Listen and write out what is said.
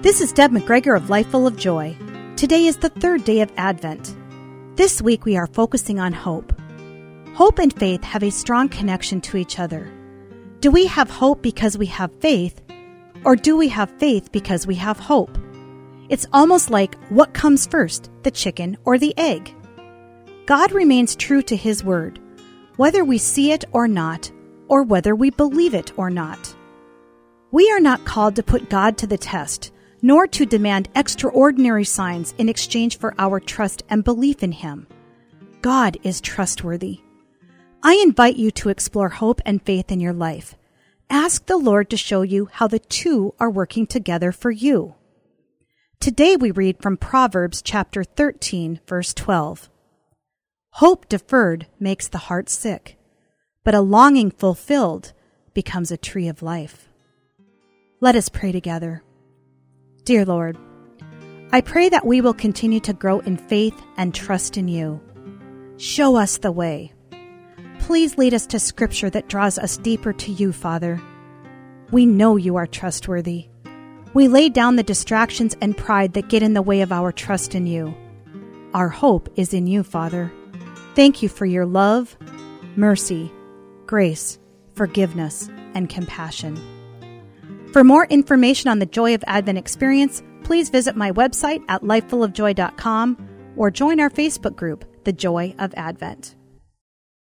This is Deb McGregor of Life Full of Joy. Today is the third day of Advent. This week we are focusing on hope. Hope and faith have a strong connection to each other. Do we have hope because we have faith, or do we have faith because we have hope? It's almost like what comes first, the chicken or the egg? God remains true to His word, whether we see it or not, or whether we believe it or not. We are not called to put God to the test nor to demand extraordinary signs in exchange for our trust and belief in Him. God is trustworthy. I invite you to explore hope and faith in your life. Ask the Lord to show you how the two are working together for you. Today we read from Proverbs chapter 13, verse 12. Hope deferred makes the heart sick, but a longing fulfilled becomes a tree of life. Let us pray together. Dear Lord, I pray that we will continue to grow in faith and trust in you. Show us the way. Please lead us to scripture that draws us deeper to you, Father. We know you are trustworthy. We lay down the distractions and pride that get in the way of our trust in you. Our hope is in you, Father. Thank you for your love, mercy, grace, forgiveness, and compassion. For more information on the Joy of Advent experience, please visit my website at lifefullofjoy.com or join our Facebook group, The Joy of Advent.